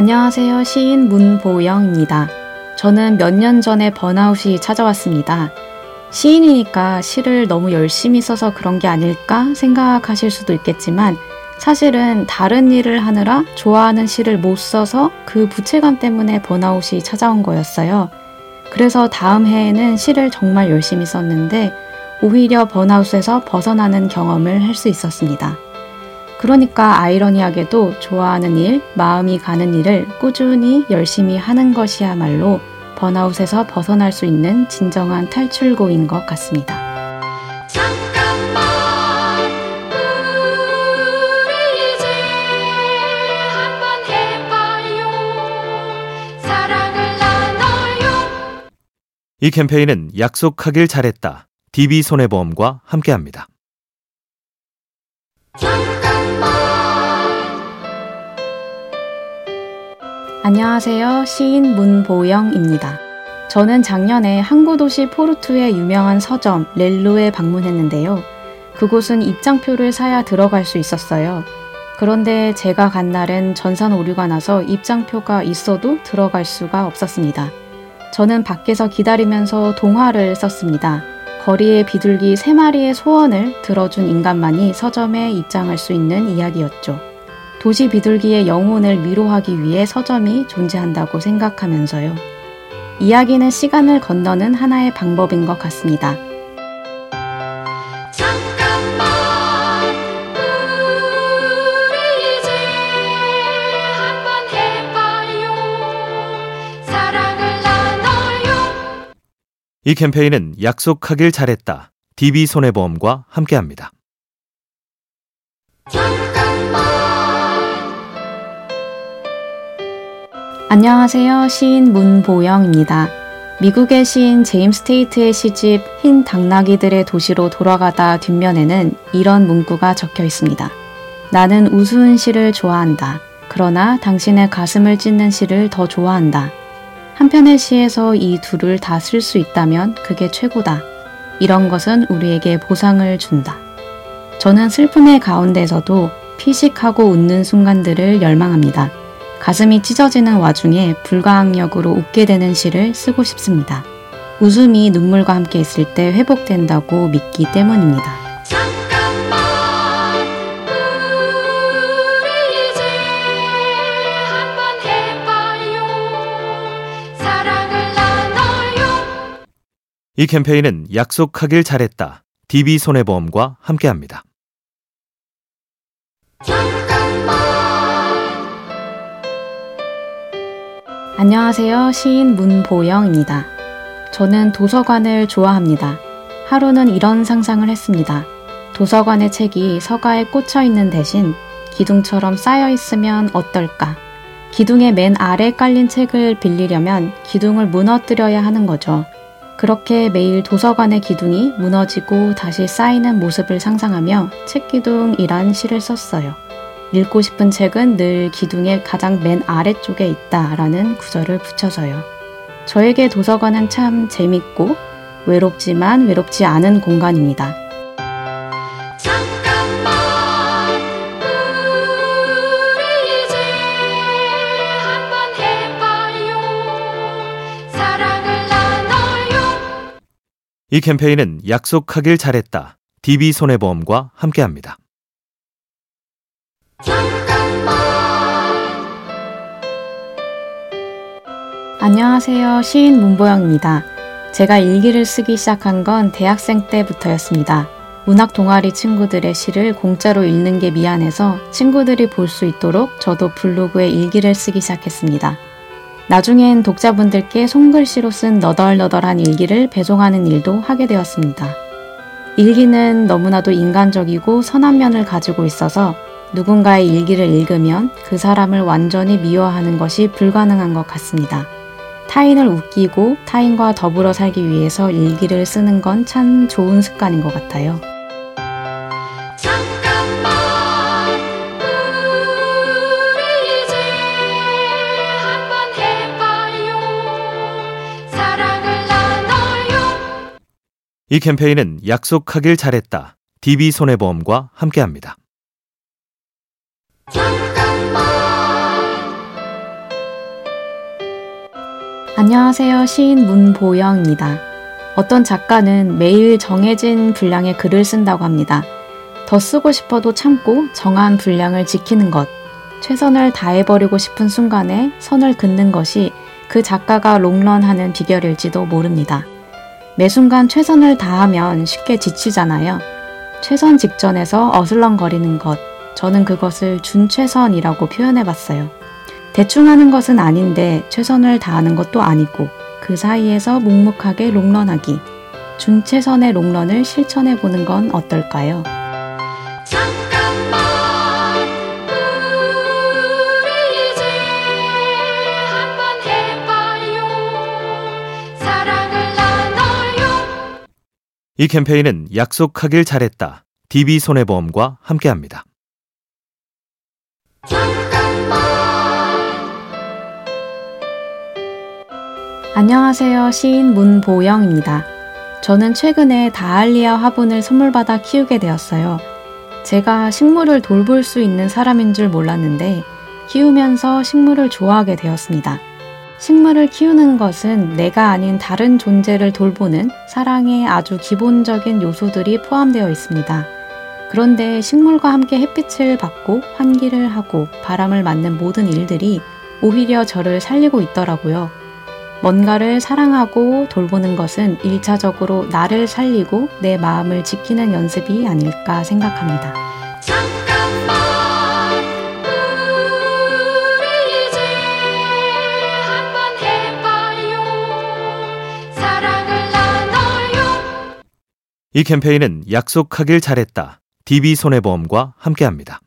안녕하세요. 시인 문보영입니다. 저는 몇 년 전에 번아웃이 찾아왔습니다. 시인이니까 시를 너무 열심히 써서 그런 게 아닐까 생각하실 수도 있겠지만 사실은 다른 일을 하느라 좋아하는 시를 못 써서 그 부채감 때문에 번아웃이 찾아온 거였어요. 그래서 다음 해에는 시를 정말 열심히 썼는데 오히려 번아웃에서 벗어나는 경험을 할 수 있었습니다. 그러니까 아이러니하게도 좋아하는 일, 마음이 가는 일을 꾸준히 열심히 하는 것이야말로 번아웃에서 벗어날 수 있는 진정한 탈출구인 것 같습니다. 이 캠페인은 약속하길 잘했다. DB손해보험과 함께합니다. 안녕하세요. 시인 문보영입니다. 저는 작년에 항구도시 포르투의 유명한 서점 렐루에 방문했는데요. 그곳은 입장표를 사야 들어갈 수 있었어요. 그런데 제가 간 날엔 전산 오류가 나서 입장표가 있어도 들어갈 수가 없었습니다. 저는 밖에서 기다리면서 동화를 썼습니다. 거리의 비둘기 세 마리의 소원을 들어준 인간만이 서점에 입장할 수 있는 이야기였죠. 도시 비둘기의 영혼을 위로하기 위해 서점이 존재한다고 생각하면서요. 이야기는 시간을 건너는 하나의 방법인 것 같습니다. 이 캠페인은 약속하길 잘했다. DB손해보험과 함께합니다. 안녕하세요. 시인 문보영입니다. 미국의 시인 제임스 테이트의 시집 흰 당나귀들의 도시로 돌아가다 뒷면에는 이런 문구가 적혀 있습니다. 나는 우스운 시를 좋아한다. 그러나 당신의 가슴을 찢는 시를 더 좋아한다. 한편의 시에서 이 둘을 다 쓸 수 있다면 그게 최고다. 이런 것은 우리에게 보상을 준다. 저는 슬픔의 가운데서도 피식하고 웃는 순간들을 열망합니다. 가슴이 찢어지는 와중에 불가항력으로 웃게 되는 시를 쓰고 싶습니다. 웃음이 눈물과 함께 있을 때 회복된다고 믿기 때문입니다. 이 캠페인은 약속하길 잘했다. DB손해보험과 함께합니다. 안녕하세요. 시인 문보영입니다. 저는 도서관을 좋아합니다. 하루는 이런 상상을 했습니다. 도서관의 책이 서가에 꽂혀 있는 대신 기둥처럼 쌓여 있으면 어떨까? 기둥의 맨 아래 깔린 책을 빌리려면 기둥을 무너뜨려야 하는 거죠. 그렇게 매일 도서관의 기둥이 무너지고 다시 쌓이는 모습을 상상하며 책기둥이란 시를 썼어요. 읽고 싶은 책은 늘 기둥의 가장 맨 아래쪽에 있다 라는 구절을 붙여서요. 저에게 도서관은 참 재밌고 외롭지만 외롭지 않은 공간입니다. 이 캠페인은 약속하길 잘했다. DB손해보험과 함께합니다. 안녕하세요. 시인 문보영입니다. 제가 일기를 쓰기 시작한 건 대학생 때부터였습니다. 문학 동아리 친구들의 시를 공짜로 읽는 게 미안해서 친구들이 볼 수 있도록 저도 블로그에 일기를 쓰기 시작했습니다. 나중엔 독자분들께 손글씨로 쓴 너덜너덜한 일기를 배송하는 일도 하게 되었습니다. 일기는 너무나도 인간적이고 선한 면을 가지고 있어서 누군가의 일기를 읽으면 그 사람을 완전히 미워하는 것이 불가능한 것 같습니다. 타인을 웃기고 타인과 더불어 살기 위해서 일기를 쓰는 건 참 좋은 습관인 것 같아요. 이 캠페인은 약속하길 잘했다. DB손해보험과 함께합니다. 안녕하세요. 시인 문보영입니다. 어떤 작가는 매일 정해진 분량의 글을 쓴다고 합니다. 더 쓰고 싶어도 참고 정한 분량을 지키는 것, 최선을 다해버리고 싶은 순간에 선을 긋는 것이 그 작가가 롱런하는 비결일지도 모릅니다. 매 순간 최선을 다하면 쉽게 지치잖아요. 최선 직전에서 어슬렁거리는 것, 저는 그것을 준최선이라고 표현해 봤어요. 대충 하는 것은 아닌데 최선을 다하는 것도 아니고 그 사이에서 묵묵하게 롱런하기. 준최선의 롱런을 실천해 보는 건 어떨까요? 잠깐만 우리 이제 한번 해봐요 사랑을 나눠요 이 캠페인은 약속하길 잘했다. DB손해보험과 함께합니다. 안녕하세요. 시인 문보영입니다. 저는 최근에 다알리아 화분을 선물 받아 키우게 되었어요. 제가 식물을 돌볼 수 있는 사람인 줄 몰랐는데 키우면서 식물을 좋아하게 되었습니다. 식물을 키우는 것은 내가 아닌 다른 존재를 돌보는 사랑의 아주 기본적인 요소들이 포함되어 있습니다. 그런데 식물과 함께 햇빛을 받고 환기를 하고 바람을 맞는 모든 일들이 오히려 저를 살리고 있더라고요. 뭔가를 사랑하고 돌보는 것은 1차적으로 나를 살리고 내 마음을 지키는 연습이 아닐까 생각합니다. 잠깐만 우리 이제 한번 해봐요 사랑을 나눠요 이 캠페인은 약속하길 잘했다. DB손해보험과 함께합니다.